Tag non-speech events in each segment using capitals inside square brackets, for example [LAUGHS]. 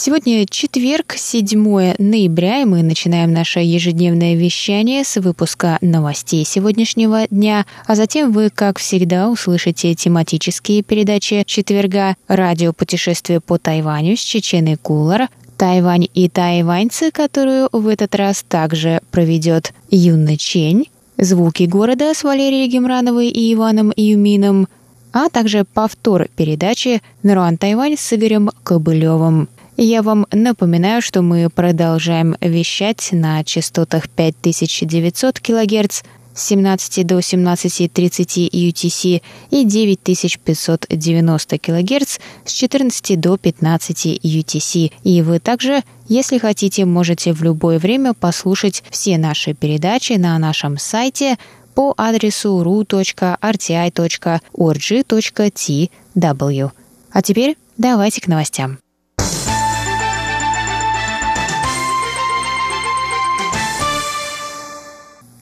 Сегодня четверг, 7 ноября, и мы начинаем наше ежедневное вещание с выпуска новостей сегодняшнего дня, а затем вы, как всегда, услышите тематические передачи четверга «Радио путешествие по Тайваню» с Чеченой Кулар, «Тайвань и тайваньцы», которую в этот раз также проведет Юна Чень, «Звуки города» с Валерией Гемрановой и Иваном Юмином, а также повтор передачи «Наруан Тайвань» с Игорем Кобылевым. Я вам напоминаю, что мы продолжаем вещать на частотах 5900 кГц с 17 до 17.30 UTC и 9590 кГц с 14 до 15 UTC. И вы также, если хотите, можете в любое время послушать все наши передачи на нашем сайте по адресу ru.rti.org.tw. А теперь давайте к новостям.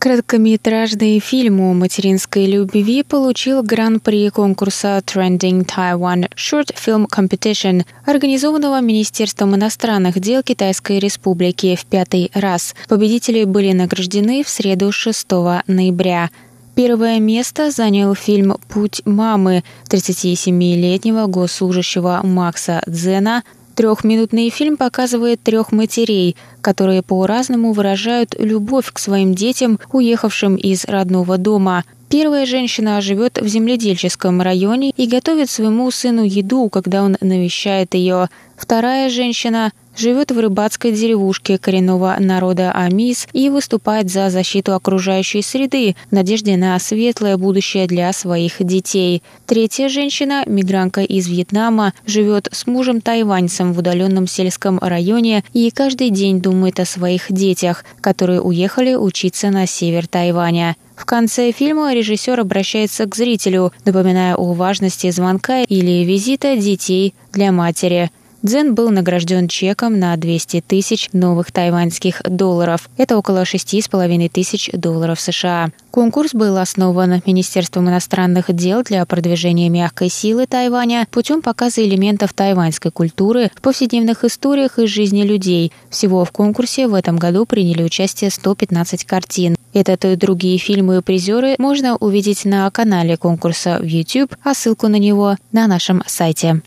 Короткометражный фильм о материнской любви получил гран-при конкурса Trending Taiwan Short Film Competition, организованного Министерством иностранных дел Китайской Республики в пятый раз. Победители были награждены в среду 6 ноября. Первое место занял фильм «Путь мамы» 37-летнего госслужащего Макса Дзена Трехминутный фильм показывает трех матерей, которые по-разному выражают любовь к своим детям, уехавшим из родного дома. Первая женщина живет в земледельческом районе и готовит своему сыну еду, когда он навещает ее. Вторая женщина живет в рыбацкой деревушке коренного народа Амис и выступает за защиту окружающей среды в надежде на светлое будущее для своих детей. Третья женщина, мигрантка из Вьетнама, живет с мужем-тайваньцем в удаленном сельском районе и каждый день думает о своих детях, которые уехали учиться на север Тайваня. В конце фильма режиссер обращается к зрителю, напоминая о важности звонка или визита детей для матери – Дзен был награжден чеком на 200 тысяч новых тайваньских долларов. Это около 6,5 тысяч долларов США. Конкурс был основан Министерством иностранных дел для продвижения мягкой силы Тайваня путем показа элементов тайваньской культуры в повседневных историях из жизни людей. Всего в конкурсе в этом году приняли участие 115 картин. Этот и другие фильмы и призеры можно увидеть на канале конкурса в YouTube, а ссылку на него на нашем сайте.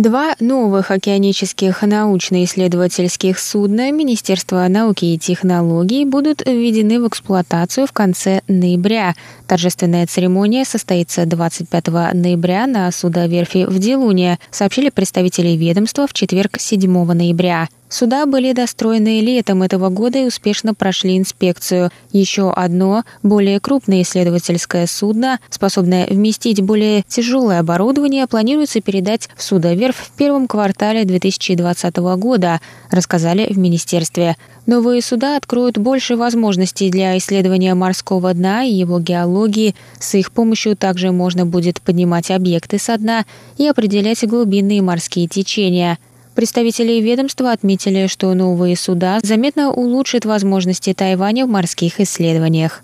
Два новых океанических научно-исследовательских судна Министерства науки и технологий будут введены в эксплуатацию в конце ноября. Торжественная церемония состоится 25 ноября на судоверфи в Делуне, сообщили представители ведомства в четверг 7 ноября. Суда были достроены летом этого года и успешно прошли инспекцию. Еще одно, более крупное исследовательское судно, способное вместить более тяжелое оборудование, планируется передать в судоверфь в первом квартале 2020 года, рассказали в министерстве. Новые суда откроют больше возможностей для исследования морского дна и его геологии. С их помощью также можно будет поднимать объекты со дна и определять глубинные морские течения – Представители ведомства отметили, что новые суда заметно улучшат возможности Тайваня в морских исследованиях.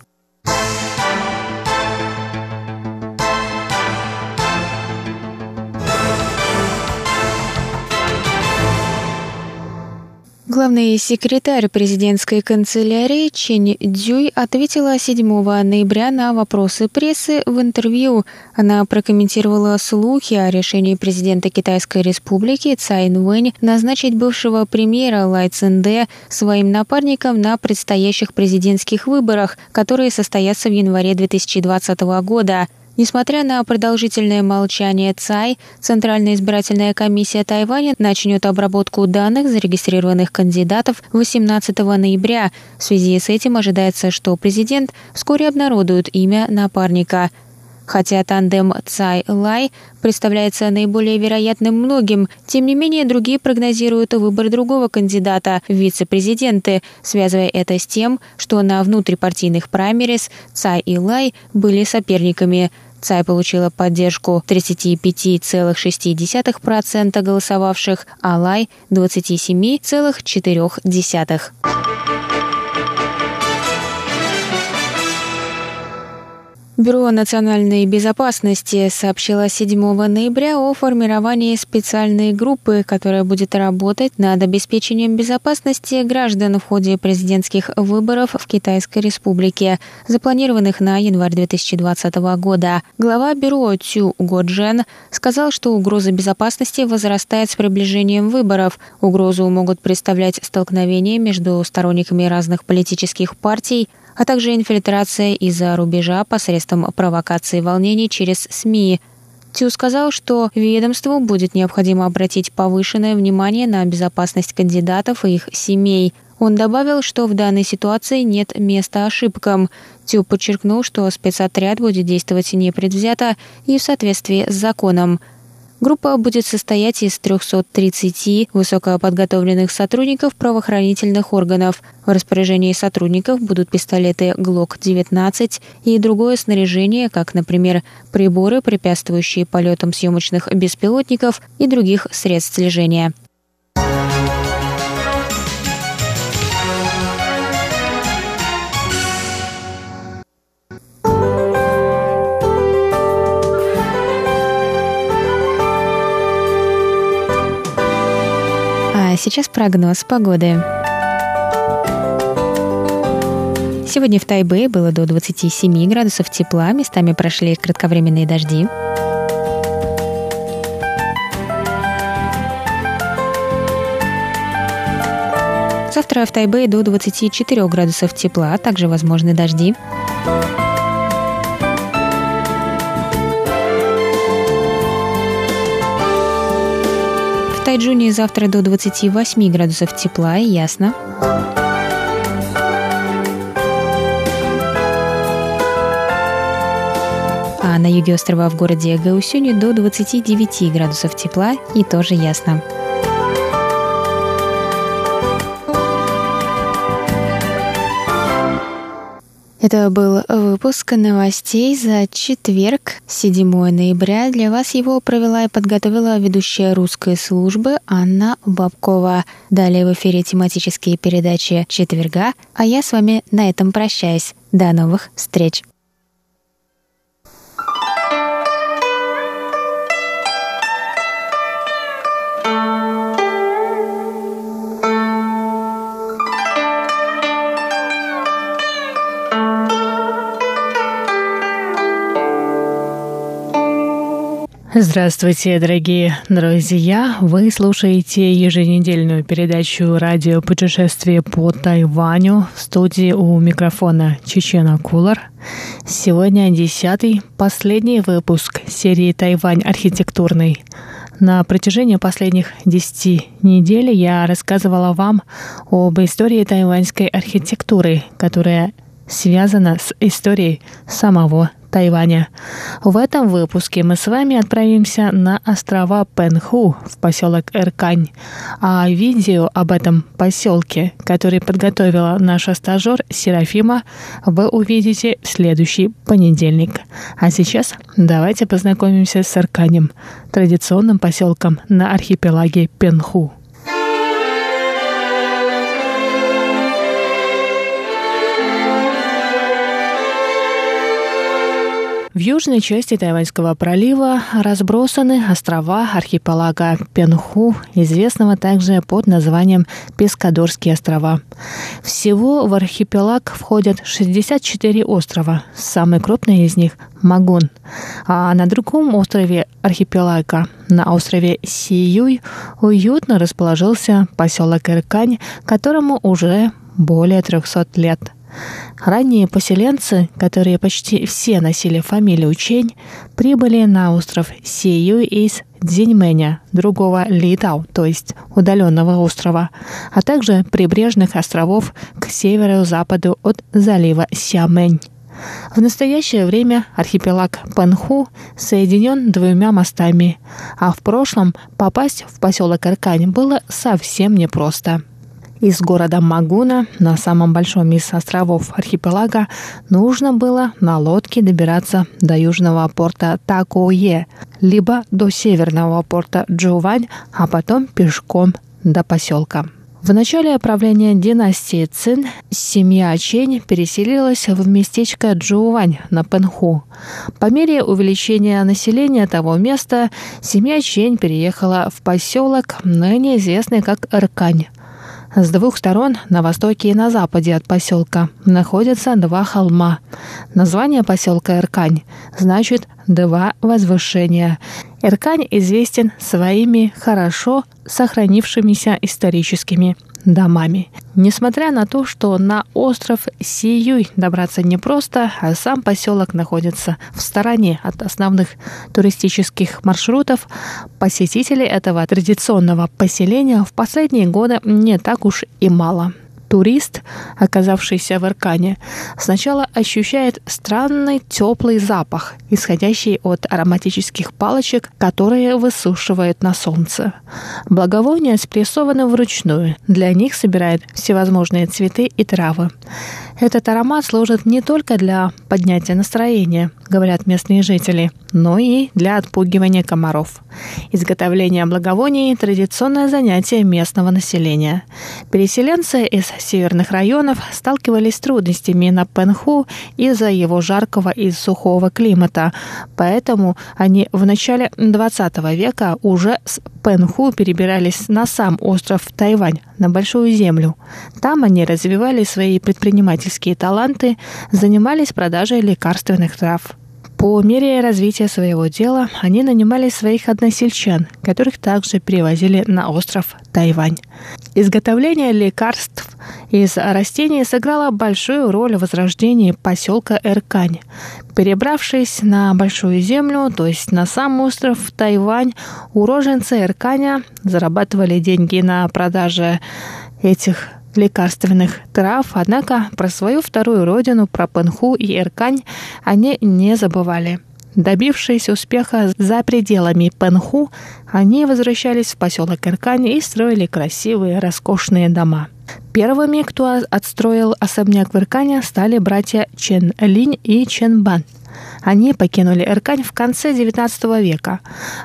Главный секретарь президентской канцелярии Чен Дзюй ответила 7 ноября на вопросы прессы в интервью. Она прокомментировала слухи о решении президента Китайской республики Цай Инвэнь назначить бывшего премьера Лай Цинде своим напарником на предстоящих президентских выборах, которые состоятся в январе 2020 года. Несмотря на продолжительное молчание ЦАЙ, Центральная избирательная комиссия Тайваня начнет обработку данных зарегистрированных кандидатов 18 ноября. В связи с этим ожидается, что президент вскоре обнародует имя напарника. Хотя тандем Цай-Лай представляется наиболее вероятным многим, тем не менее другие прогнозируют выбор другого кандидата вице-президенты, связывая это с тем, что на внутрипартийных праймерис Цай и Лай были соперниками. Цай получила поддержку 35,6% голосовавших, а Лай – 27,4%. Бюро национальной безопасности сообщило 7 ноября о формировании специальной группы, которая будет работать над обеспечением безопасности граждан в ходе президентских выборов в Китайской Республике, запланированных на январь 2020 года. Глава бюро Цю Годжен сказал, что угроза безопасности возрастает с приближением выборов. Угрозу могут представлять столкновения между сторонниками разных политических партий, а также инфильтрация из-за рубежа посредством провокации волнений через СМИ. Тю сказал, что ведомству будет необходимо обратить повышенное внимание на безопасность кандидатов и их семей. Он добавил, что в данной ситуации нет места ошибкам. Тю подчеркнул, что спецотряд будет действовать непредвзято и в соответствии с законом – Группа будет состоять из 330 высокоподготовленных сотрудников правоохранительных органов. В распоряжении сотрудников будут пистолеты ГЛОК-19 и другое снаряжение, как, например, приборы, препятствующие полетам съемочных беспилотников и других средств слежения. Сейчас прогноз погоды. Сегодня в Тайбе было до 27 градусов тепла, местами прошли кратковременные дожди. Завтра в Тайбе до 24 градусов тепла, также возможны дожди. Тайджуне завтра до 28 градусов тепла и ясно. А на юге острова в городе Гаусюни до 29 градусов тепла и тоже ясно. Это был выпуск новостей за четверг, 7 ноября. Для вас его провела и подготовила ведущая русской службы Анна Бабкова. Далее в эфире тематические передачи четверга, а я с вами на этом прощаюсь. До новых встреч! Здравствуйте, дорогие друзья! Вы слушаете еженедельную передачу радио «Путешествие по Тайваню» в студии у микрофона Чечена Кулар. Сегодня десятый, последний выпуск серии «Тайвань архитектурный». На протяжении последних десяти недель я рассказывала вам об истории тайваньской архитектуры, которая связана с историей самого Тайваня. В этом выпуске мы с вами отправимся на острова Пенху в поселок Эркань. А видео об этом поселке, который подготовила наша стажер Серафима, вы увидите в следующий понедельник. А сейчас давайте познакомимся с Эрканем, традиционным поселком на архипелаге Пенху. В южной части Тайваньского пролива разбросаны острова архипелага Пенху, известного также под названием Пескадорские острова. Всего в архипелаг входят 64 острова, самый крупный из них – Магун. А на другом острове архипелага, на острове Сиюй, уютно расположился поселок Иркань, которому уже более 300 лет – Ранние поселенцы, которые почти все носили фамилию Чень, прибыли на остров Сию из Дзиньмэня, другого Литау, то есть удаленного острова, а также прибрежных островов к северо-западу от залива Сямэнь. В настоящее время архипелаг Пенху соединен двумя мостами, а в прошлом попасть в поселок Иркань было совсем непросто. Из города Магуна, на самом большом из островов архипелага, нужно было на лодке добираться до южного порта Такое, либо до северного порта Джувань, а потом пешком до поселка. В начале правления династии Цин семья Чень переселилась в местечко Джоувань на Пенху. По мере увеличения населения того места семья Чень переехала в поселок, ныне известный как Ркань. С двух сторон, на востоке и на западе от поселка, находятся два холма. Название поселка Иркань значит «два возвышения». Иркань известен своими хорошо сохранившимися историческими домами. Несмотря на то, что на остров Сиюй добраться непросто, а сам поселок находится в стороне от основных туристических маршрутов, посетителей этого традиционного поселения в последние годы не так уж и мало турист, оказавшийся в Иркане, сначала ощущает странный теплый запах, исходящий от ароматических палочек, которые высушивают на солнце. Благовония спрессованы вручную. Для них собирают всевозможные цветы и травы. Этот аромат служит не только для поднятия настроения, говорят местные жители, но и для отпугивания комаров. Изготовление благовоний – традиционное занятие местного населения. Переселенцы из северных районов сталкивались с трудностями на Пенху из-за его жаркого и сухого климата, поэтому они в начале 20 века уже с Пенху перебирались на сам остров Тайвань, на Большую Землю. Там они развивали свои предпринимательские таланты, занимались продажей лекарственных трав. По мере развития своего дела они нанимали своих односельчан, которых также перевозили на остров Тайвань. Изготовление лекарств из растений сыграло большую роль в возрождении поселка Эркань. Перебравшись на Большую Землю, то есть на сам остров Тайвань, уроженцы Эрканя зарабатывали деньги на продаже этих лекарственных трав, однако про свою вторую родину, про Пенху и Иркань, они не забывали. Добившись успеха за пределами Пенху, они возвращались в поселок Иркань и строили красивые, роскошные дома. Первыми, кто отстроил особняк в Иркане, стали братья Чен Линь и Чен Бан – они покинули Эркань в конце XIX века,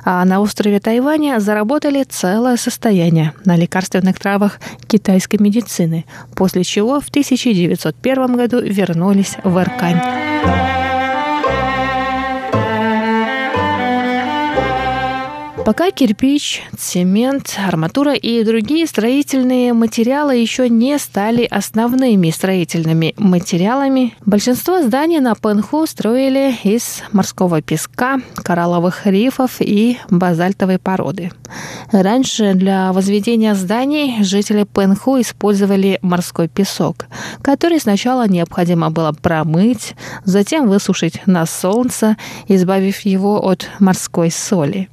а на острове Тайваня заработали целое состояние на лекарственных травах китайской медицины, после чего в 1901 году вернулись в Эркань. Пока кирпич, цемент, арматура и другие строительные материалы еще не стали основными строительными материалами, большинство зданий на Пенху строили из морского песка, коралловых рифов и базальтовой породы. Раньше для возведения зданий жители Пенху использовали морской песок, который сначала необходимо было промыть, затем высушить на солнце, избавив его от морской соли.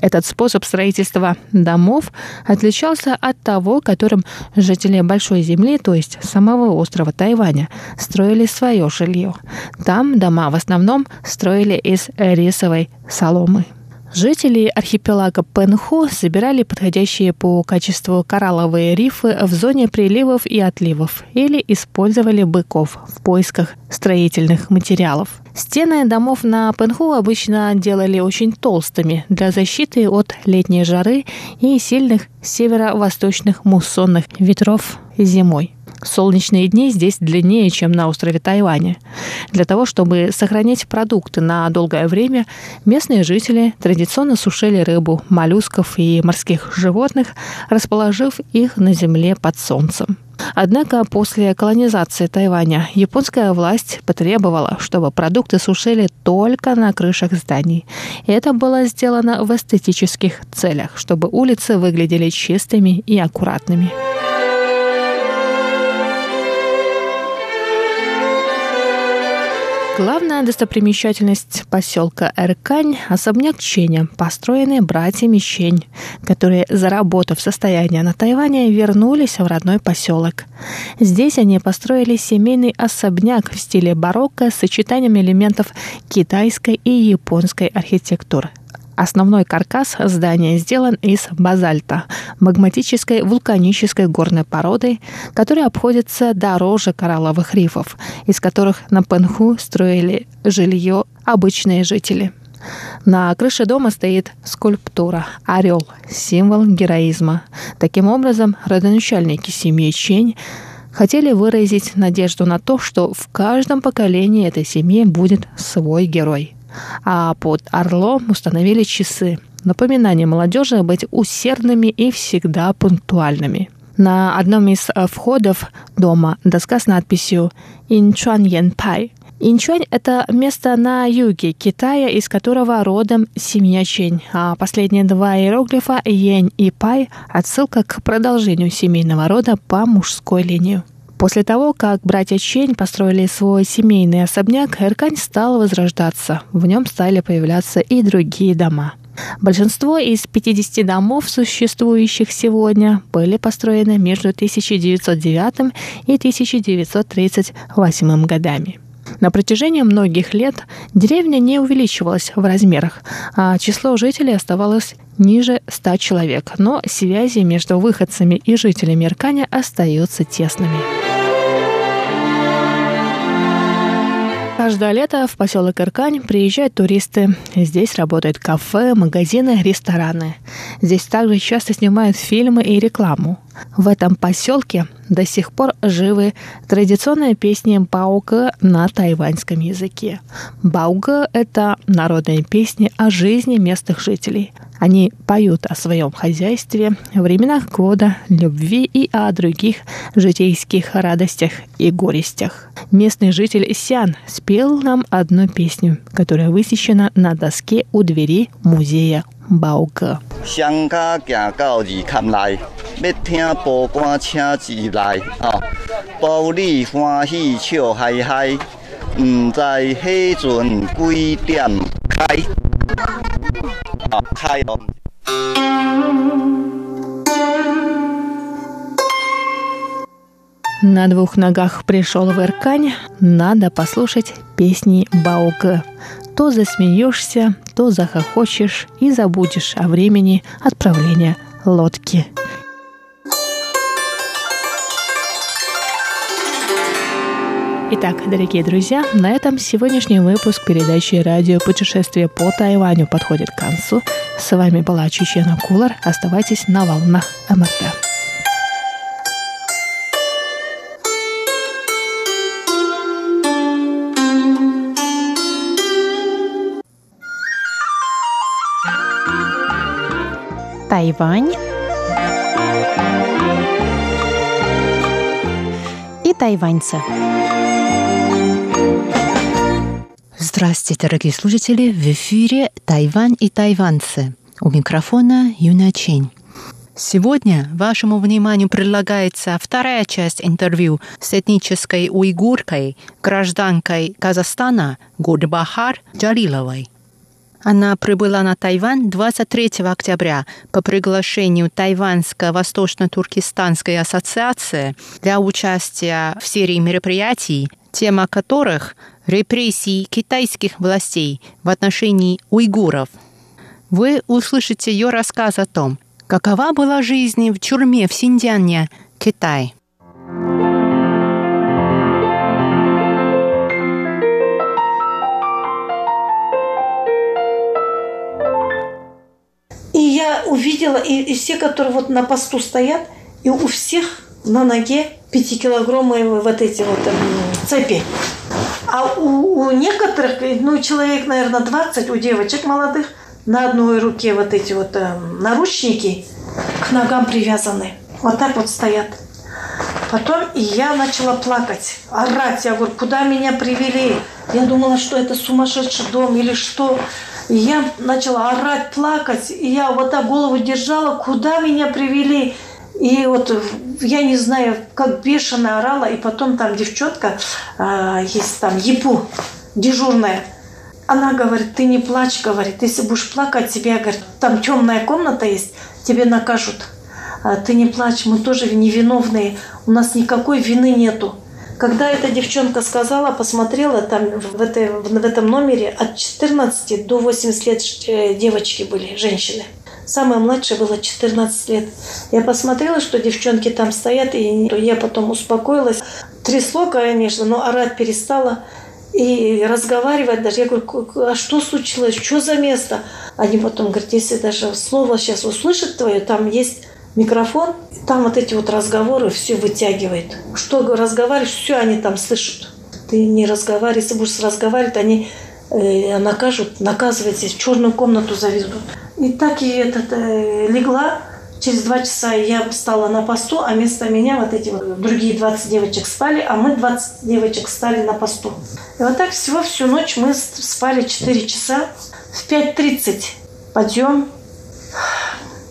Этот способ строительства домов отличался от того, которым жители Большой Земли, то есть самого острова Тайваня, строили свое жилье. Там дома в основном строили из рисовой соломы. Жители архипелага Пенху собирали подходящие по качеству коралловые рифы в зоне приливов и отливов или использовали быков в поисках строительных материалов. Стены домов на Пенху обычно делали очень толстыми для защиты от летней жары и сильных северо-восточных муссонных ветров зимой. Солнечные дни здесь длиннее, чем на острове Тайване. Для того, чтобы сохранять продукты на долгое время, местные жители традиционно сушили рыбу, моллюсков и морских животных, расположив их на земле под солнцем. Однако после колонизации Тайваня японская власть потребовала, чтобы продукты сушили только на крышах зданий. И это было сделано в эстетических целях, чтобы улицы выглядели чистыми и аккуратными. Главная достопримечательность поселка Эркань – особняк Ченя, построенный братьями Чень, которые, заработав состояние на Тайване, вернулись в родной поселок. Здесь они построили семейный особняк в стиле барокко с сочетанием элементов китайской и японской архитектуры. Основной каркас здания сделан из базальта, магматической вулканической горной породы, которая обходится дороже коралловых рифов, из которых на Пенху строили жилье обычные жители. На крыше дома стоит скульптура «Орел» – символ героизма. Таким образом, родоначальники семьи Чень хотели выразить надежду на то, что в каждом поколении этой семьи будет свой герой – а под орлом установили часы. Напоминание молодежи быть усердными и всегда пунктуальными. На одном из э, входов дома доска с надписью «Инчуан Янпай». Инчуань – это место на юге Китая, из которого родом семья Чень, а последние два иероглифа «Янь» и «Пай» – отсылка к продолжению семейного рода по мужской линии. После того, как братья Чень построили свой семейный особняк, Эркань стал возрождаться. В нем стали появляться и другие дома. Большинство из 50 домов, существующих сегодня, были построены между 1909 и 1938 годами. На протяжении многих лет деревня не увеличивалась в размерах, а число жителей оставалось ниже 100 человек, но связи между выходцами и жителями Ирканя остаются тесными. Каждое лето в поселок Иркань приезжают туристы. Здесь работают кафе, магазины, рестораны. Здесь также часто снимают фильмы и рекламу. В этом поселке до сих пор живы традиционные песни бауга на тайваньском языке. Бауга – это народные песни о жизни местных жителей. Они поют о своем хозяйстве, временах года, любви и о других житейских радостях и горестях. Местный житель Сян спел нам одну песню, которая высечена на доске у двери музея Бауга. 双脚行到二坎内，要听报官请进来哦。报你欢喜笑嗨嗨，毋知迄阵几点开？哦，开哦。На двух ногах пришел в Иркань, надо послушать песни Бауга. То засмеешься, то захохочешь и забудешь о времени отправления лодки. Итак, дорогие друзья, на этом сегодняшний выпуск передачи «Радио путешествие по Тайваню» подходит к концу. С вами была Чечена Кулар. Оставайтесь на волнах МРТ. Тайвань и тайваньцы. Здравствуйте, дорогие слушатели! В эфире «Тайвань и тайваньцы». У микрофона Юна Чень. Сегодня вашему вниманию предлагается вторая часть интервью с этнической уйгуркой, гражданкой Казахстана Гурбахар Джалиловой – она прибыла на Тайвань 23 октября по приглашению Тайваньско-Восточно-Туркестанской ассоциации для участия в серии мероприятий, тема которых – репрессии китайских властей в отношении уйгуров. Вы услышите ее рассказ о том, какова была жизнь в тюрьме в Синьцзяне, Китай – увидела, и, и все, которые вот на посту стоят, и у всех на ноге пятикилограммовые вот эти вот эм, цепи. А у, у некоторых, ну, человек, наверное, 20, у девочек молодых, на одной руке вот эти вот эм, наручники к ногам привязаны. Вот так вот стоят. Потом я начала плакать, орать. Я говорю, куда меня привели? Я думала, что это сумасшедший дом или что. Я начала орать, плакать. И я вот так голову держала, куда меня привели. И вот я не знаю, как бешено орала. И потом там девчонка, э, есть там Епу, дежурная. Она говорит, ты не плачь, говорит, если будешь плакать, тебе, говорит, там темная комната есть, тебе накажут. А ты не плачь, мы тоже невиновные, у нас никакой вины нету. Когда эта девчонка сказала, посмотрела, там в, этой, в этом номере от 14 до 80 лет э, девочки были, женщины. Самая младшая была 14 лет. Я посмотрела, что девчонки там стоят, и я потом успокоилась. Трясло, конечно, но орать перестала. И разговаривать даже. Я говорю, а что случилось? Что за место? Они потом говорят, если даже слово сейчас услышат твое, там есть микрофон, там вот эти вот разговоры все вытягивает. Что разговариваешь, все они там слышат. Ты не разговаривай, если будешь разговаривать, они э, накажут, наказывать в черную комнату заведут. И так и этот, э, легла. Через два часа я встала на посту, а вместо меня вот эти вот другие 20 девочек спали, а мы 20 девочек стали на посту. И вот так всего всю ночь мы спали 4 часа. В 5.30 подъем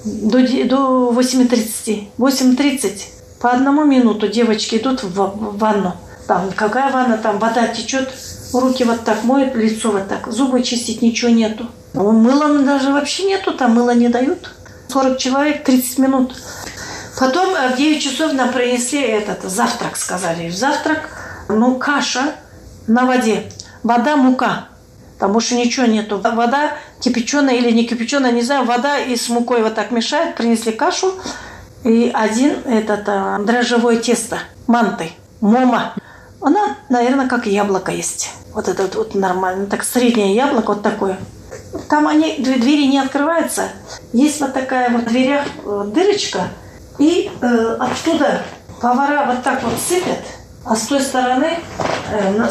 до, до 8.30. 8.30 по одному минуту девочки идут в, в ванну. Там какая ванна, там вода течет, руки вот так моют, лицо вот так, зубы чистить ничего нету. Ну, мыла даже вообще нету, там мыла не дают. 40 человек, 30 минут. Потом э, в 9 часов нам принесли этот завтрак, сказали. Завтрак, ну, каша на воде. Вода, мука. Там больше ничего нету. Вода кипяченая или не кипяченая, не знаю. Вода и с мукой вот так мешают. Принесли кашу. И один этот а, дрожжевое тесто манты. Мома. Она, наверное, как яблоко есть. Вот это вот нормально. Так среднее яблоко вот такое. Там они, двери не открываются. Есть вот такая вот в дверях э, дырочка. И э, оттуда повара вот так вот сыпят. А с той стороны э,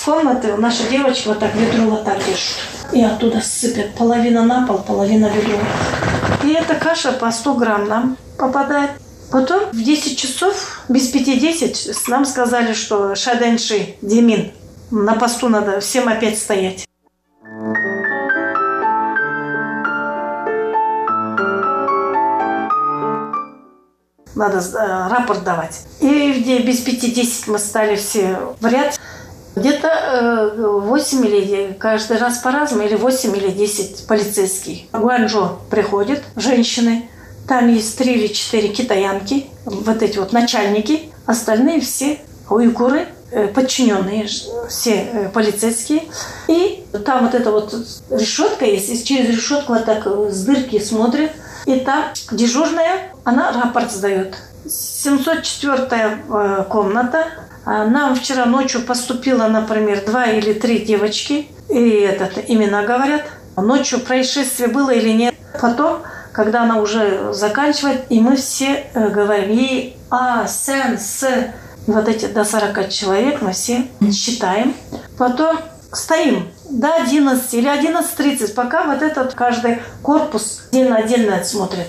с комнаты наша девочка вот так ведро вот так держит. И оттуда сыпят. Половина на пол, половина ведро. И эта каша по 100 грамм нам попадает. Потом в 10 часов, без 5-10, нам сказали, что Шаденши, Демин, на посту надо всем опять стоять. надо э, рапорт давать. И без пяти десять мы стали все в ряд. Где-то э, 8 или каждый раз по-разному, или 8 или 10 полицейских. Гуанчжо приходят, женщины. Там есть три или четыре китаянки, вот эти вот начальники. Остальные все уйгуры, э, подчиненные, все э, полицейские. И там вот эта вот решетка есть, и через решетку вот так с дырки смотрят. И там дежурная, она рапорт сдает. 704 э, комната. Нам вчера ночью поступило, например, два или три девочки. И этот, имена говорят. Ночью происшествие было или нет. Потом, когда она уже заканчивает, и мы все э, говорим ей А, Сен, С. Вот эти до 40 человек мы все считаем. Потом стоим до 11 или 11.30, пока вот этот каждый корпус отдельно-отдельно смотрит.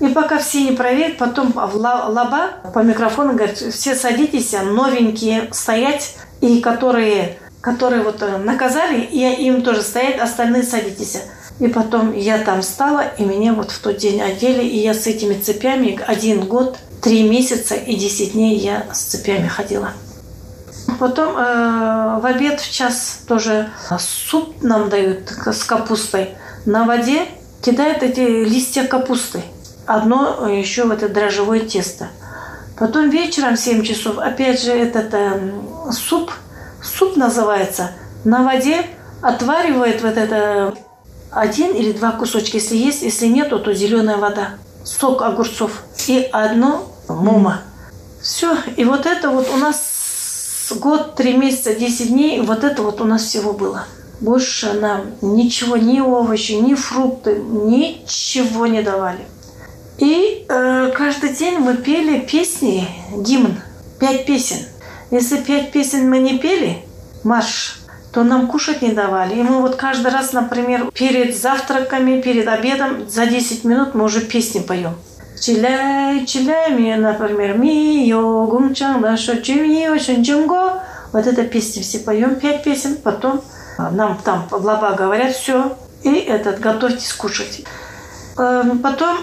И пока все не проверят, потом в лаба по микрофону говорит, все садитесь, новенькие стоять, и которые, которые вот э, наказали, и им тоже стоять, остальные садитесь. И потом я там стала, и меня вот в тот день одели, и я с этими цепями один год, три месяца и десять дней я с цепями ходила. Потом э, в обед в час тоже суп нам дают с капустой. На воде кидают эти листья капусты. Одно еще в это дрожжевое тесто. Потом вечером в 7 часов опять же этот э, суп, суп называется, на воде отваривает вот это один или два кусочка, если есть, если нет, то зеленая вода, сок огурцов и одно мома. Все, и вот это вот у нас год, три месяца, десять дней, вот это вот у нас всего было. Больше нам ничего, ни овощи, ни фрукты, ничего не давали. И э, каждый день мы пели песни, гимн, пять песен. Если пять песен мы не пели, марш, то нам кушать не давали. И мы вот каждый раз, например, перед завтраками, перед обедом за 10 минут мы уже песни поем. Чиляй, чиляй, мне, например, ми, йо, гумчан, нашо, чимио, чунчунго. Вот эта песня все поем, пять песен, потом а, нам там лаба говорят, все, и этот, готовьтесь кушать. Эм, потом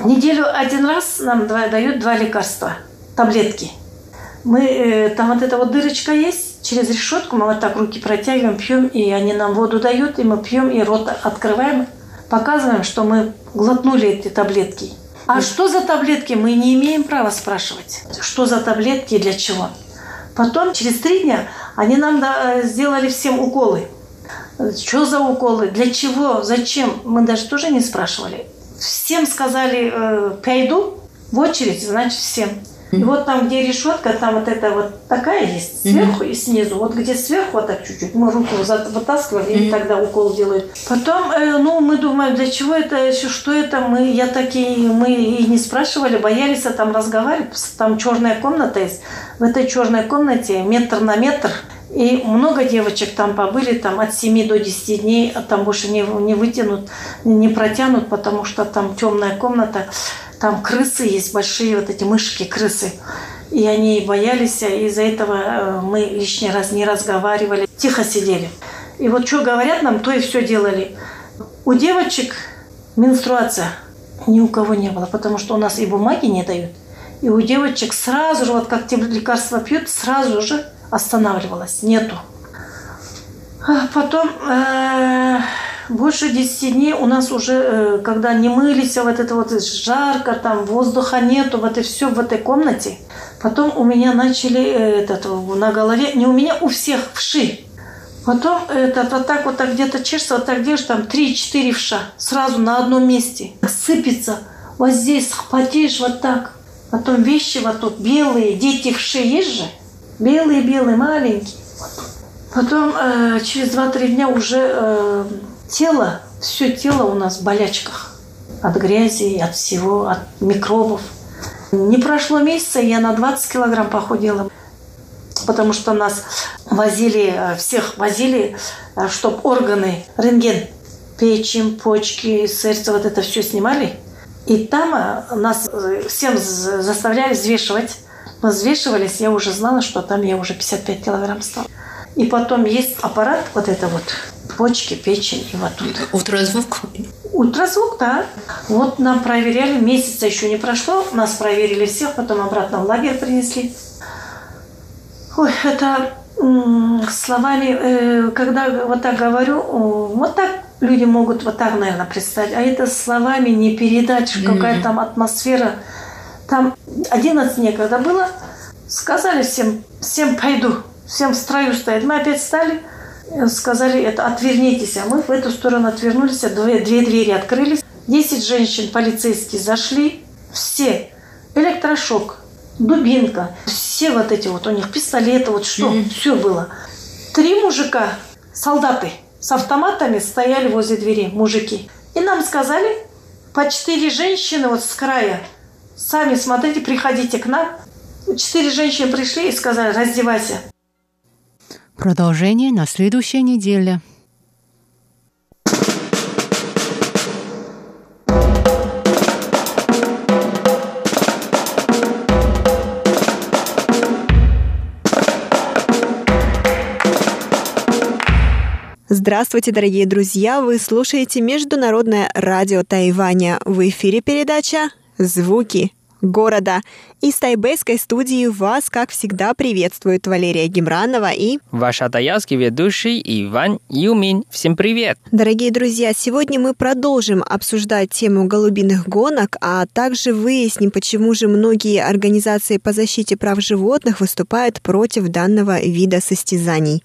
неделю один раз нам дают два лекарства, таблетки. Мы, э, там вот эта вот дырочка есть, через решетку мы вот так руки протягиваем, пьем, и они нам воду дают, и мы пьем, и рот открываем, показываем, что мы глотнули эти таблетки. А что за таблетки, мы не имеем права спрашивать. Что за таблетки и для чего. Потом, через три дня, они нам сделали всем уколы. Что за уколы? Для чего? Зачем? Мы даже тоже не спрашивали. Всем сказали, э, пойду в очередь, значит, всем. И вот там, где решетка, там вот это вот такая есть, сверху и снизу. Вот где сверху, вот так чуть-чуть, мы руку вытаскивали, и тогда укол делают. Потом, э, ну, мы думаем, для чего это, что это, мы, я такие, мы и не спрашивали, боялись там разговаривать. Там черная комната есть. В этой черной комнате метр на метр и много девочек там побыли, там от 7 до 10 дней, а там больше не, не вытянут, не протянут, потому что там темная комната. Там крысы есть, большие вот эти мышки, крысы. И они боялись, и из-за этого э, мы лишний раз не разговаривали, тихо сидели. И вот что говорят нам, то и все делали. У девочек менструация ни у кого не было, потому что у нас и бумаги не дают. И у девочек сразу же, вот как лекарства пьют, сразу же останавливалась. Нету. А потом э, больше 10 дней у нас уже, э, когда не мылись, а вот это вот жарко, там воздуха нету, вот и все в этой комнате. Потом у меня начали э, этот, на голове, не у меня, у всех вши. Потом этот, вот так вот так где-то чешется, вот так держишь, там 3-4 вша сразу на одном месте. Сыпется. Вот здесь потеешь вот так. Потом вещи вот тут белые, дети вши есть же. Белые-белые, маленькие. Потом э, через 2-3 дня уже э, тело, все тело у нас в болячках. От грязи, от всего, от микробов. Не прошло месяца, я на 20 килограмм похудела. Потому что нас возили, э, всех возили, э, чтобы органы, рентген, печень, почки, сердце, вот это все снимали. И там э, нас всем заставляли взвешивать. Мы взвешивались, я уже знала, что там я уже 55 килограмм стала. И потом есть аппарат, вот это вот, почки, печень и вот тут. Ультразвук? Ультразвук, да. Вот нам проверяли, месяца еще не прошло, нас проверили всех, потом обратно в лагерь принесли. Ой, это словами, э, когда вот так говорю, вот так люди могут вот так, наверное, представить. А это словами не передать, какая там атмосфера. Там 11 некогда было. Сказали всем, всем пойду всем в строю стоять. Мы опять стали, э, сказали, это отвернитесь. А мы в эту сторону отвернулись, а две, две двери открылись. Десять женщин полицейские зашли, все. Электрошок, дубинка, все вот эти вот у них пистолеты, вот что, mm-hmm. все было. Три мужика, солдаты, с автоматами стояли возле двери, мужики. И нам сказали, по четыре женщины вот с края, сами смотрите, приходите к нам. Четыре женщины пришли и сказали, раздевайся. Продолжение на следующей неделе. Здравствуйте, дорогие друзья! Вы слушаете Международное радио Тайваня. В эфире передача «Звуки города. Из тайбэйской студии вас, как всегда, приветствует Валерия Гемранова и... Ваш атаялский ведущий Иван Юмин. Всем привет! Дорогие друзья, сегодня мы продолжим обсуждать тему голубиных гонок, а также выясним, почему же многие организации по защите прав животных выступают против данного вида состязаний.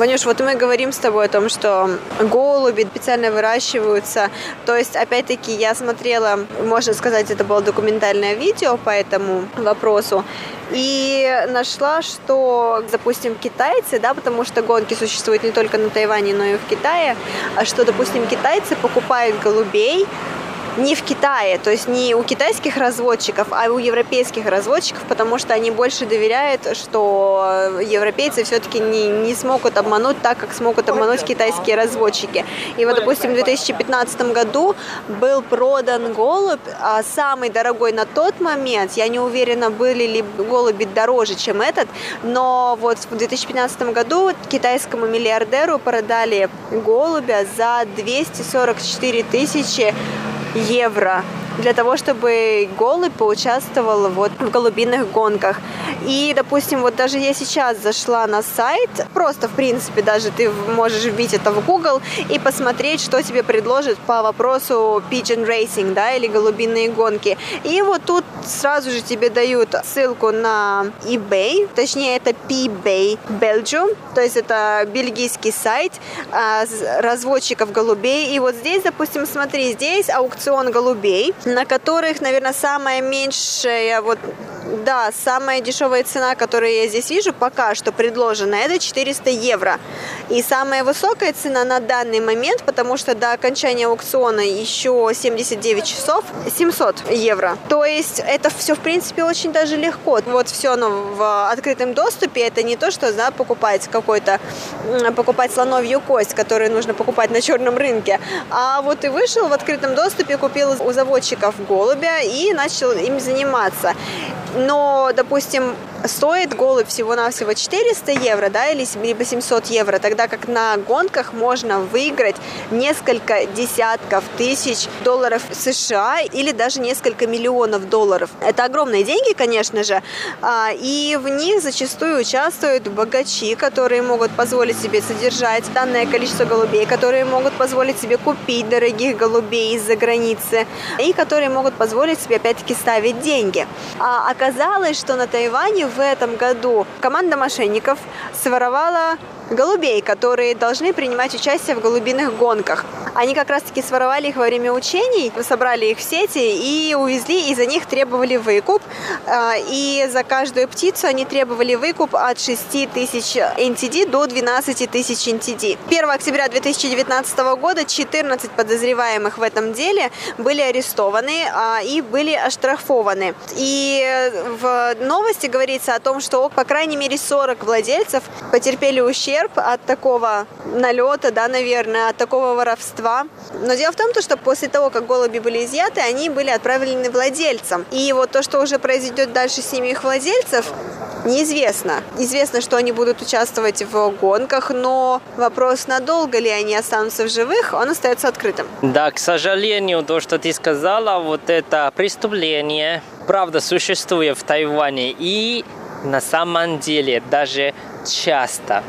Ванюш, вот мы говорим с тобой о том, что голуби специально выращиваются. То есть, опять-таки, я смотрела, можно сказать, это было документальное видео по этому вопросу. И нашла, что, допустим, китайцы, да, потому что гонки существуют не только на Тайване, но и в Китае, а что, допустим, китайцы покупают голубей не в Китае, то есть не у китайских разводчиков, а у европейских разводчиков, потому что они больше доверяют, что европейцы все-таки не, не смогут обмануть так, как смогут обмануть китайские разводчики. И вот, допустим, в 2015 году был продан голубь, а самый дорогой на тот момент, я не уверена, были ли голуби дороже, чем этот, но вот в 2015 году китайскому миллиардеру продали голубя за 244 тысячи евро для того, чтобы голубь поучаствовал вот в голубиных гонках. И, допустим, вот даже я сейчас зашла на сайт, просто, в принципе, даже ты можешь вбить это в Google и посмотреть, что тебе предложат по вопросу Pigeon Racing, да, или голубиные гонки. И вот тут сразу же тебе дают ссылку на eBay, точнее, это PBay Belgium, то есть это бельгийский сайт а, разводчиков голубей. И вот здесь, допустим, смотри, здесь аукцион голубей, на которых, наверное, самая меньшая вот да, самая дешевая цена, которую я здесь вижу пока что предложена, это 400 евро. И самая высокая цена на данный момент, потому что до окончания аукциона еще 79 часов, 700 евро. То есть это все, в принципе, очень даже легко. Вот все оно в открытом доступе. Это не то, что да, покупать какой-то, покупать слоновью кость, которую нужно покупать на черном рынке. А вот и вышел в открытом доступе, купил у заводчиков голубя и начал им заниматься но, допустим, стоит голубь всего-навсего 400 евро, да, или либо 700 евро, тогда как на гонках можно выиграть несколько десятков тысяч долларов США или даже несколько миллионов долларов. Это огромные деньги, конечно же, а, и в них зачастую участвуют богачи, которые могут позволить себе содержать данное количество голубей, которые могут позволить себе купить дорогих голубей из-за границы и которые могут позволить себе опять-таки ставить деньги. А что на Тайване в этом году команда мошенников своровала голубей, которые должны принимать участие в голубиных гонках. Они как раз-таки своровали их во время учений, собрали их в сети и увезли, и за них требовали выкуп. А, и за каждую птицу они требовали выкуп от 6 тысяч NTD до 12 тысяч NTD. 1 октября 2019 года 14 подозреваемых в этом деле были арестованы а, и были оштрафованы. И в новости говорится о том, что по крайней мере 40 владельцев потерпели ущерб ущерб от такого налета, да, наверное, от такого воровства. Но дело в том, что после того, как голуби были изъяты, они были отправлены владельцам. И вот то, что уже произойдет дальше с ними их владельцев, неизвестно. Известно, что они будут участвовать в гонках, но вопрос, надолго ли они останутся в живых, он остается открытым. Да, к сожалению, то, что ты сказала, вот это преступление, правда, существует в Тайване. И на самом деле даже часто.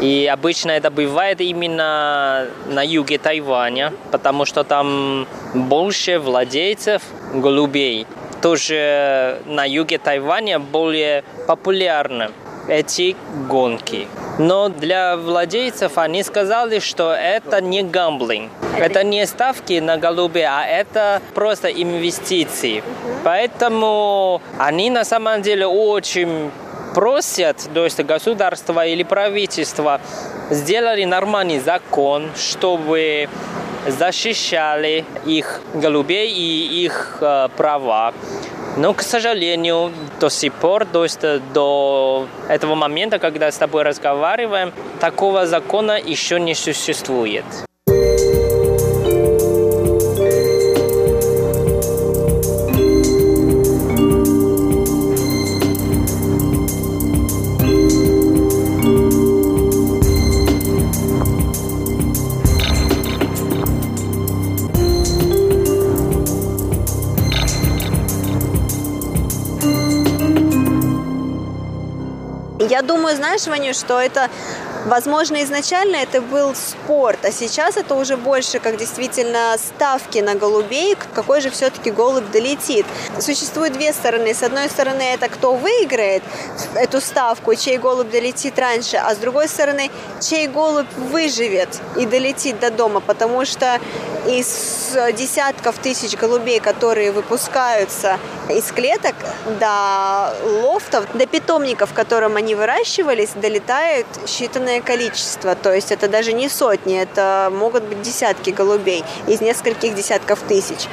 И обычно это бывает именно на юге Тайваня, потому что там больше владельцев голубей. Тоже на юге Тайваня более популярны эти гонки. Но для владельцев они сказали, что это не гамблинг. Это не ставки на голубей, а это просто инвестиции. Поэтому они на самом деле очень просят, то есть государство или правительство, сделали нормальный закон, чтобы защищали их голубей и их э, права. Но, к сожалению, до сих пор, то есть до этого момента, когда с тобой разговариваем, такого закона еще не существует. Думаю, знаешь, Ваню, что это Возможно, изначально это был спорт, а сейчас это уже больше как действительно ставки на голубей, какой же все-таки голубь долетит. Существует две стороны. С одной стороны, это кто выиграет эту ставку, чей голубь долетит раньше, а с другой стороны, чей голубь выживет и долетит до дома, потому что из десятков тысяч голубей, которые выпускаются из клеток до лофтов, до питомников, в котором они выращивались, долетают считанные огромное количество, то есть это даже не сотни, это могут быть десятки голубей из нескольких десятков тысяч.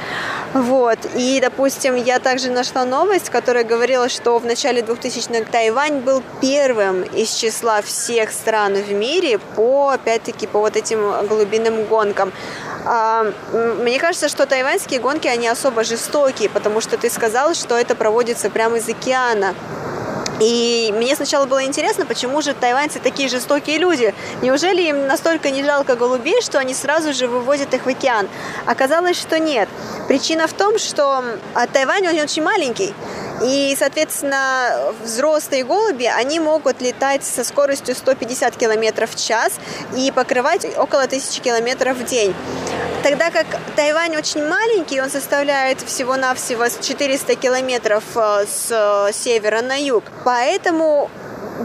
Вот. И, допустим, я также нашла новость, которая говорила, что в начале 2000-х Тайвань был первым из числа всех стран в мире по, опять-таки, по вот этим голубиным гонкам. А, мне кажется, что тайваньские гонки, они особо жестокие, потому что ты сказал, что это проводится прямо из океана. И мне сначала было интересно, почему же тайваньцы такие жестокие люди. Неужели им настолько не жалко голубей, что они сразу же вывозят их в океан? Оказалось, что нет. Причина в том, что а, Тайвань он очень маленький. И, соответственно, взрослые голуби, они могут летать со скоростью 150 км в час и покрывать около 1000 км в день. Тогда как Тайвань очень маленький, он составляет всего-навсего 400 километров э, с э, севера на юг. Поэтому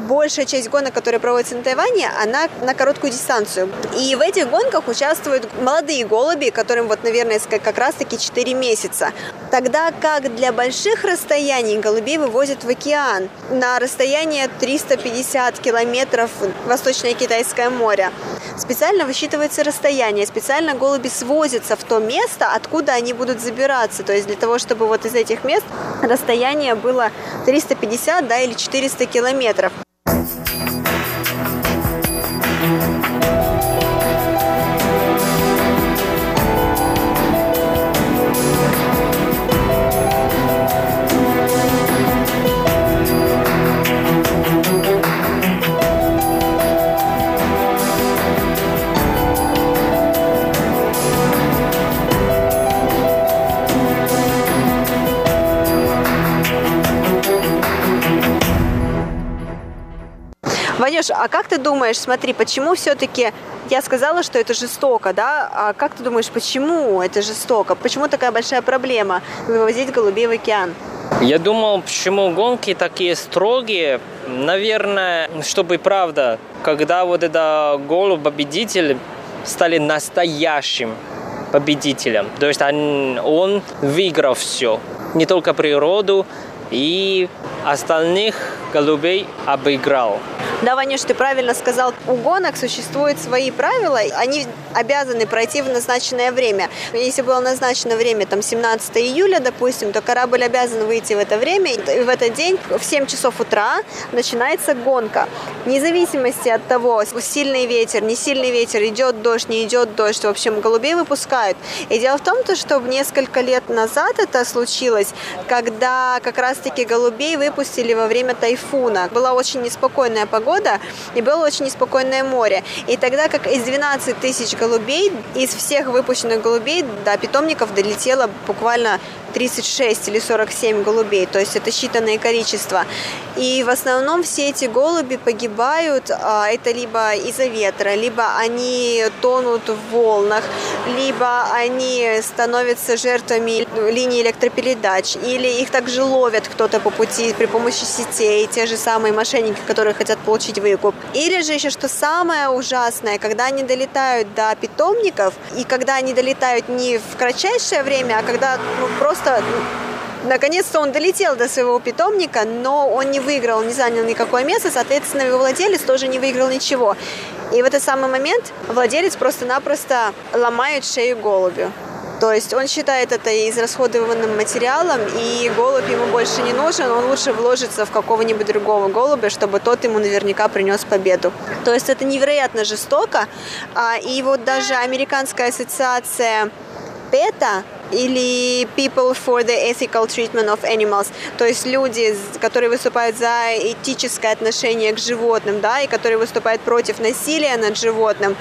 большая часть гонок, которые проводятся на Тайване, она на короткую дистанцию. И в этих гонках участвуют молодые голуби, которым вот, наверное, как раз-таки 4 месяца. Тогда как для больших расстояний голубей вывозят в океан на расстояние 350 километров Восточное Китайское море. Специально высчитывается расстояние, специально голуби свозятся в то место, откуда они будут забираться. То есть для того, чтобы вот из этих мест расстояние было 350 да, или 400 километров. Ванюш, а как ты думаешь, смотри, почему все-таки я сказала, что это жестоко, да? А как ты думаешь, почему это жестоко? Почему такая большая проблема вывозить голубей в океан? Я думал, почему гонки такие строгие. Наверное, чтобы правда, когда вот это голубь-победитель стали настоящим победителем. То есть он, он выиграл все. Не только природу, и остальных голубей обыграл. Да, Ванюш, ты правильно сказал. У гонок существуют свои правила. Они обязаны пройти в назначенное время. Если было назначено время там 17 июля, допустим, то корабль обязан выйти в это время. И в этот день в 7 часов утра начинается гонка. Вне зависимости от того, сильный ветер, не сильный ветер, идет дождь, не идет дождь. В общем, голубей выпускают. И дело в том, что несколько лет назад это случилось, когда как раз-таки голубей выпустили во время тайфуна. Была очень неспокойная погода года, и было очень неспокойное море. И тогда как из 12 тысяч голубей, из всех выпущенных голубей до питомников долетело буквально 36 или 47 голубей, то есть это считанное количество. И в основном все эти голуби погибают, а, это либо из-за ветра, либо они тонут в волнах, либо они становятся жертвами линии электропередач, или их также ловят кто-то по пути при помощи сетей, те же самые мошенники, которые хотят получить выкуп. Или же еще что самое ужасное, когда они долетают до питомников, и когда они долетают не в кратчайшее время, а когда ну, просто просто Наконец-то он долетел до своего питомника, но он не выиграл, не занял никакое место, соответственно, его владелец тоже не выиграл ничего. И в этот самый момент владелец просто-напросто ломает шею голубю. То есть он считает это израсходованным материалом, и голубь ему больше не нужен, он лучше вложится в какого-нибудь другого голубя, чтобы тот ему наверняка принес победу. То есть это невероятно жестоко. А, и вот даже Американская ассоциация ПЕТА или People for the Ethical Treatment of Animals, то есть люди, которые выступают за этическое отношение к животным, да, и которые выступают против насилия над животным.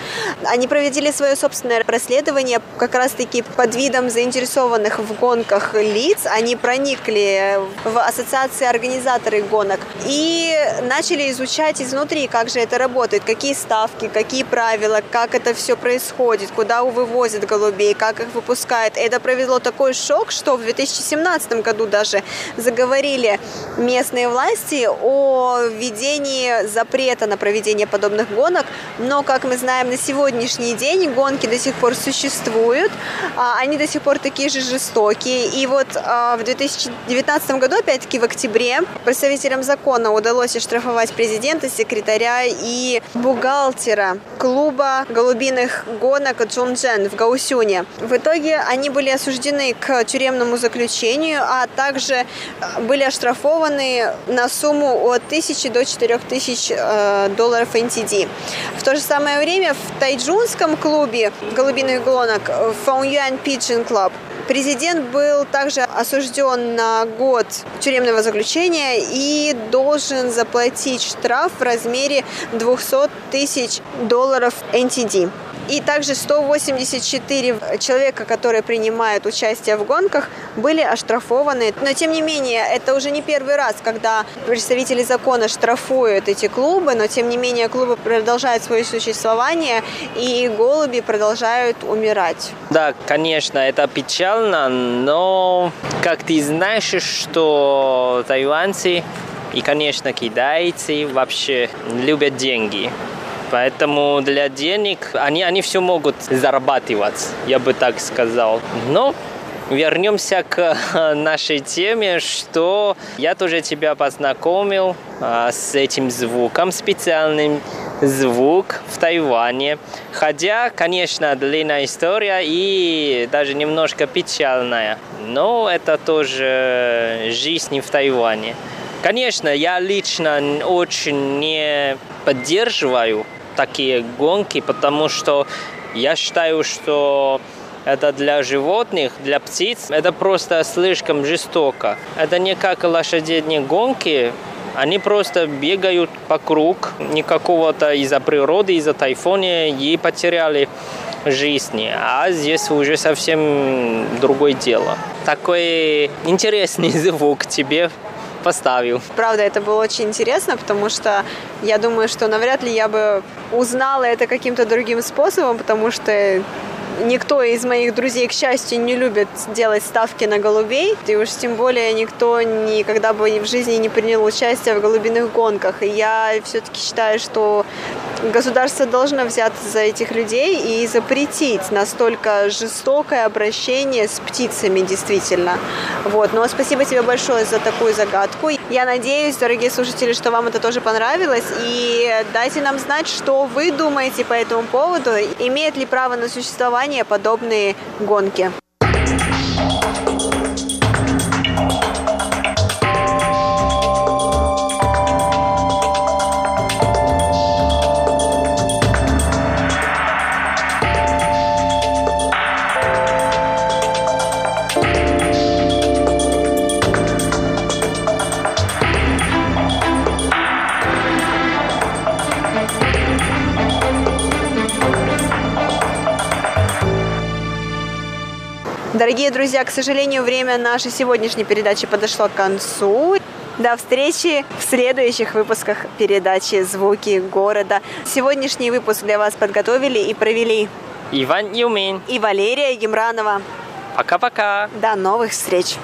Они проводили свое собственное расследование как раз-таки под видом заинтересованных в гонках лиц. Они проникли в ассоциации организаторы гонок и начали изучать изнутри, как же это работает, какие ставки, какие правила, как это все происходит, куда вывозят голубей, как их выпускают. Это провело такой шок, что в 2017 году даже заговорили местные власти о введении запрета на проведение подобных гонок. Но, как мы знаем, на сегодняшний день гонки до сих пор существуют. А они до сих пор такие же жестокие. И вот а, в 2019 году, опять-таки в октябре, представителям закона удалось оштрафовать президента, секретаря и бухгалтера клуба голубиных гонок Джунджен в Гаусюне. В итоге они были осуждены к тюремному заключению, а также э, были оштрафованы на сумму от 1000 до 4000 э, долларов NTD. В то же самое время в тайджунском клубе голубиных гонок Фоуюань Pigeon Club Президент был также осужден на год тюремного заключения и должен заплатить штраф в размере 200 тысяч долларов NTD. И также 184 человека, которые принимают участие в гонках, были оштрафованы. Но тем не менее, это уже не первый раз, когда представители закона штрафуют эти клубы, но тем не менее клубы продолжают свое существование, и голуби продолжают умирать. Да, конечно, это печально, но как ты знаешь, что тайваньцы и, конечно, китайцы вообще любят деньги. Поэтому для денег они, они все могут зарабатывать, я бы так сказал. Но вернемся к нашей теме, что я тоже тебя познакомил а, с этим звуком, специальным звук в Тайване. Хотя, конечно, длинная история и даже немножко печальная. Но это тоже жизнь в Тайване. Конечно, я лично очень не поддерживаю такие гонки, потому что я считаю, что это для животных, для птиц, это просто слишком жестоко. Это не как лошадиные гонки, они просто бегают по круг, никакого-то из-за природы, из-за тайфуна и потеряли жизни. А здесь уже совсем другое дело. Такой интересный [LAUGHS] звук тебе поставил. Правда, это было очень интересно, потому что я думаю, что навряд ли я бы узнала это каким-то другим способом, потому что никто из моих друзей, к счастью, не любит делать ставки на голубей. И уж тем более никто никогда бы в жизни не принял участие в голубиных гонках. И я все-таки считаю, что государство должно взяться за этих людей и запретить настолько жестокое обращение с птицами, действительно. Вот. Но спасибо тебе большое за такую загадку. Я надеюсь, дорогие слушатели, что вам это тоже понравилось. И дайте нам знать, что вы думаете по этому поводу. Имеет ли право на существование подобные гонки? Дорогие друзья, к сожалению, время нашей сегодняшней передачи подошло к концу. До встречи в следующих выпусках передачи «Звуки города». Сегодняшний выпуск для вас подготовили и провели Иван Юмин и Валерия Гемранова. Пока-пока. До новых встреч.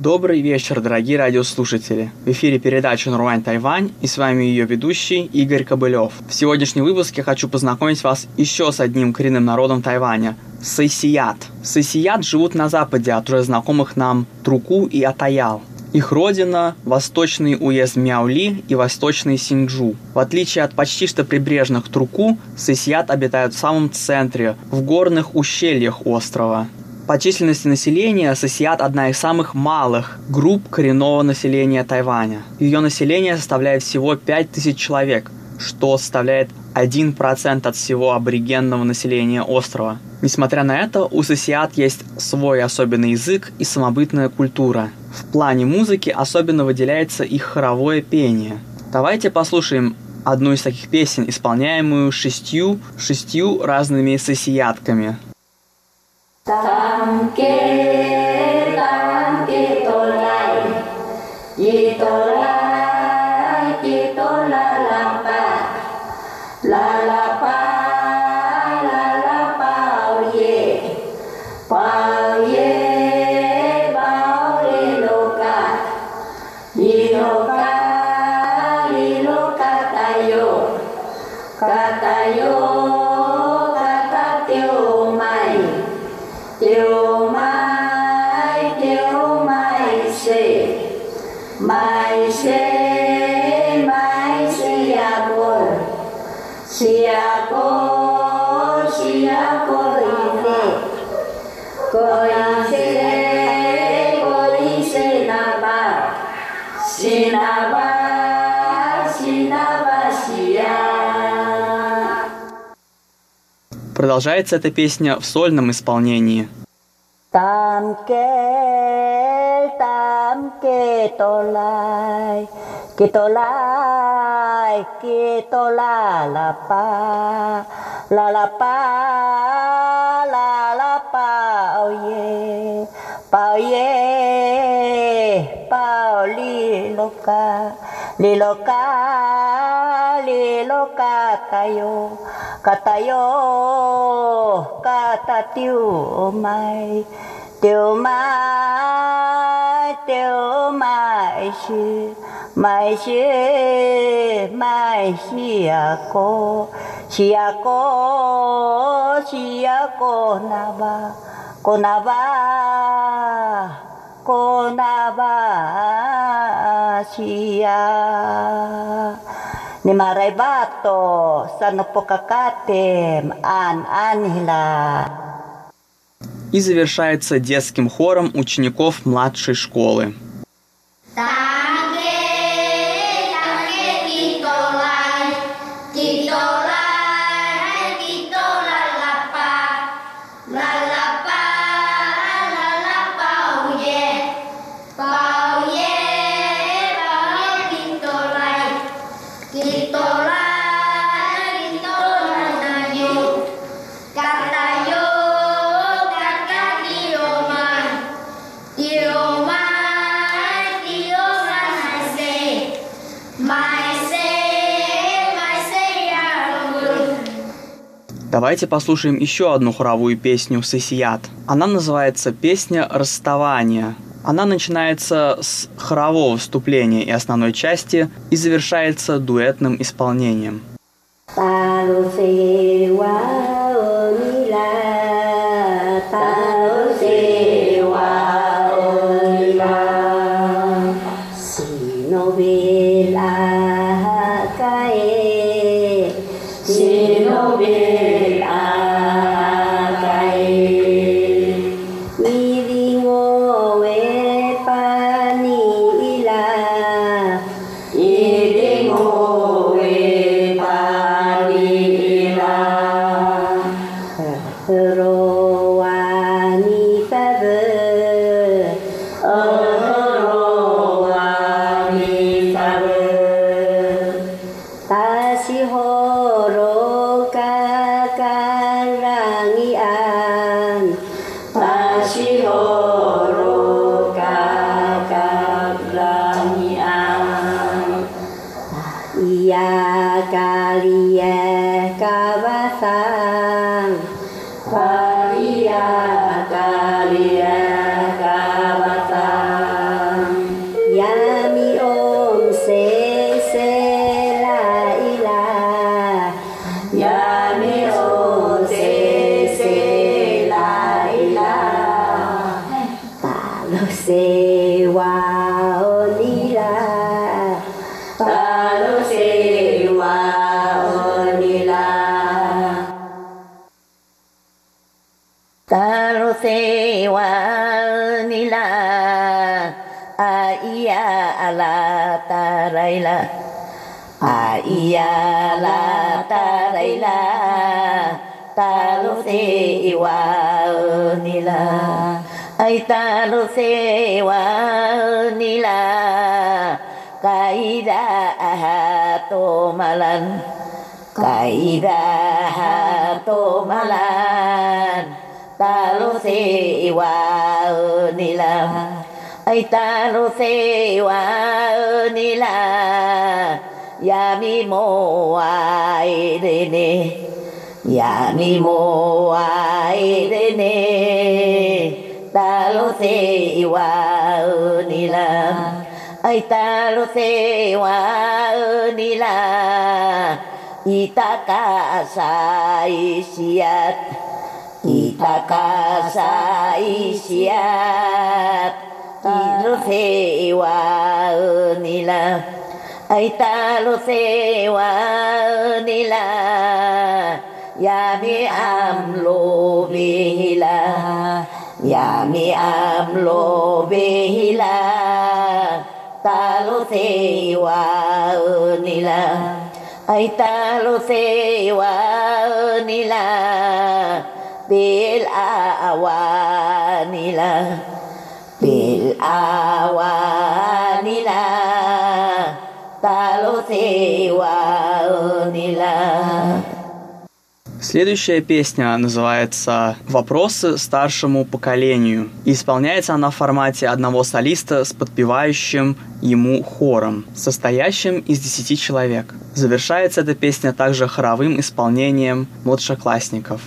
Добрый вечер, дорогие радиослушатели. В эфире передача «Нурвань Тайвань» и с вами ее ведущий Игорь Кобылев. В сегодняшнем выпуске хочу познакомить вас еще с одним коренным народом Тайваня – Сайсият. Сайсият живут на западе от уже знакомых нам Труку и Атаял. Их родина – восточный уезд Мяули и восточный Синджу. В отличие от почти что прибрежных Труку, Сайсият обитают в самом центре, в горных ущельях острова. По численности населения Сосиат одна из самых малых групп коренного населения Тайваня. Ее население составляет всего 5000 человек, что составляет 1% от всего аборигенного населения острова. Несмотря на это, у Сосиат есть свой особенный язык и самобытная культура. В плане музыки особенно выделяется их хоровое пение. Давайте послушаем одну из таких песен, исполняемую шестью, шестью разными сосиятками – tam kết. Продолжается эта песня в сольном исполнении. Tam ke 给多来，给多啦啦吧，啦啦吧，啦啦吧，耶，宝耶，宝里罗嘎，里罗嘎，里罗嘎，卡哟，卡哟，卡丢麦。tiểu ma tiểu ma sư mai sư mai sư à cô sư à cô sư à cô na ba cô na ba cô na ba an an hila. И завершается детским хором учеников младшей школы. Давайте послушаем еще одну хоровую песню «Сесият». Она называется «Песня расставания». Она начинается с хорового вступления и основной части и завершается дуэтным исполнением. Ia la ta dai la ta lu se wa ni la ai ta lu se wa ni la kaida to malan kai da ha to malan ta lu se wa ni la 板の世話にら闇もあいでね。闇もあいでね。たろ世話にらあいたろ世話にらいたかさいしや。いたかさいしや。lusewa nila aita lusewa nila yami amlo vihila yami amlo vihila ta lusewa nila aita lusewa nila bil awanila Следующая песня называется «Вопросы старшему поколению». И исполняется она в формате одного солиста с подпевающим ему хором, состоящим из десяти человек. Завершается эта песня также хоровым исполнением младшеклассников.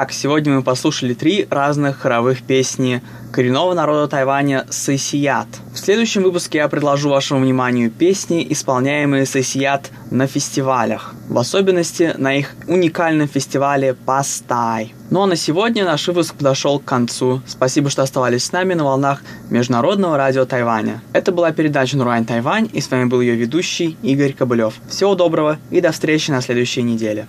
Итак, сегодня мы послушали три разных хоровых песни коренного народа Тайваня «Сысият». В следующем выпуске я предложу вашему вниманию песни, исполняемые «Сысият» на фестивалях, в особенности на их уникальном фестивале «Пастай». Ну а на сегодня наш выпуск подошел к концу. Спасибо, что оставались с нами на волнах Международного радио Тайваня. Это была передача Нурайн Тайвань, и с вами был ее ведущий Игорь Кобылев. Всего доброго и до встречи на следующей неделе.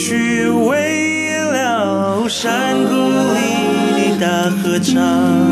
去，为了山谷里的大合唱。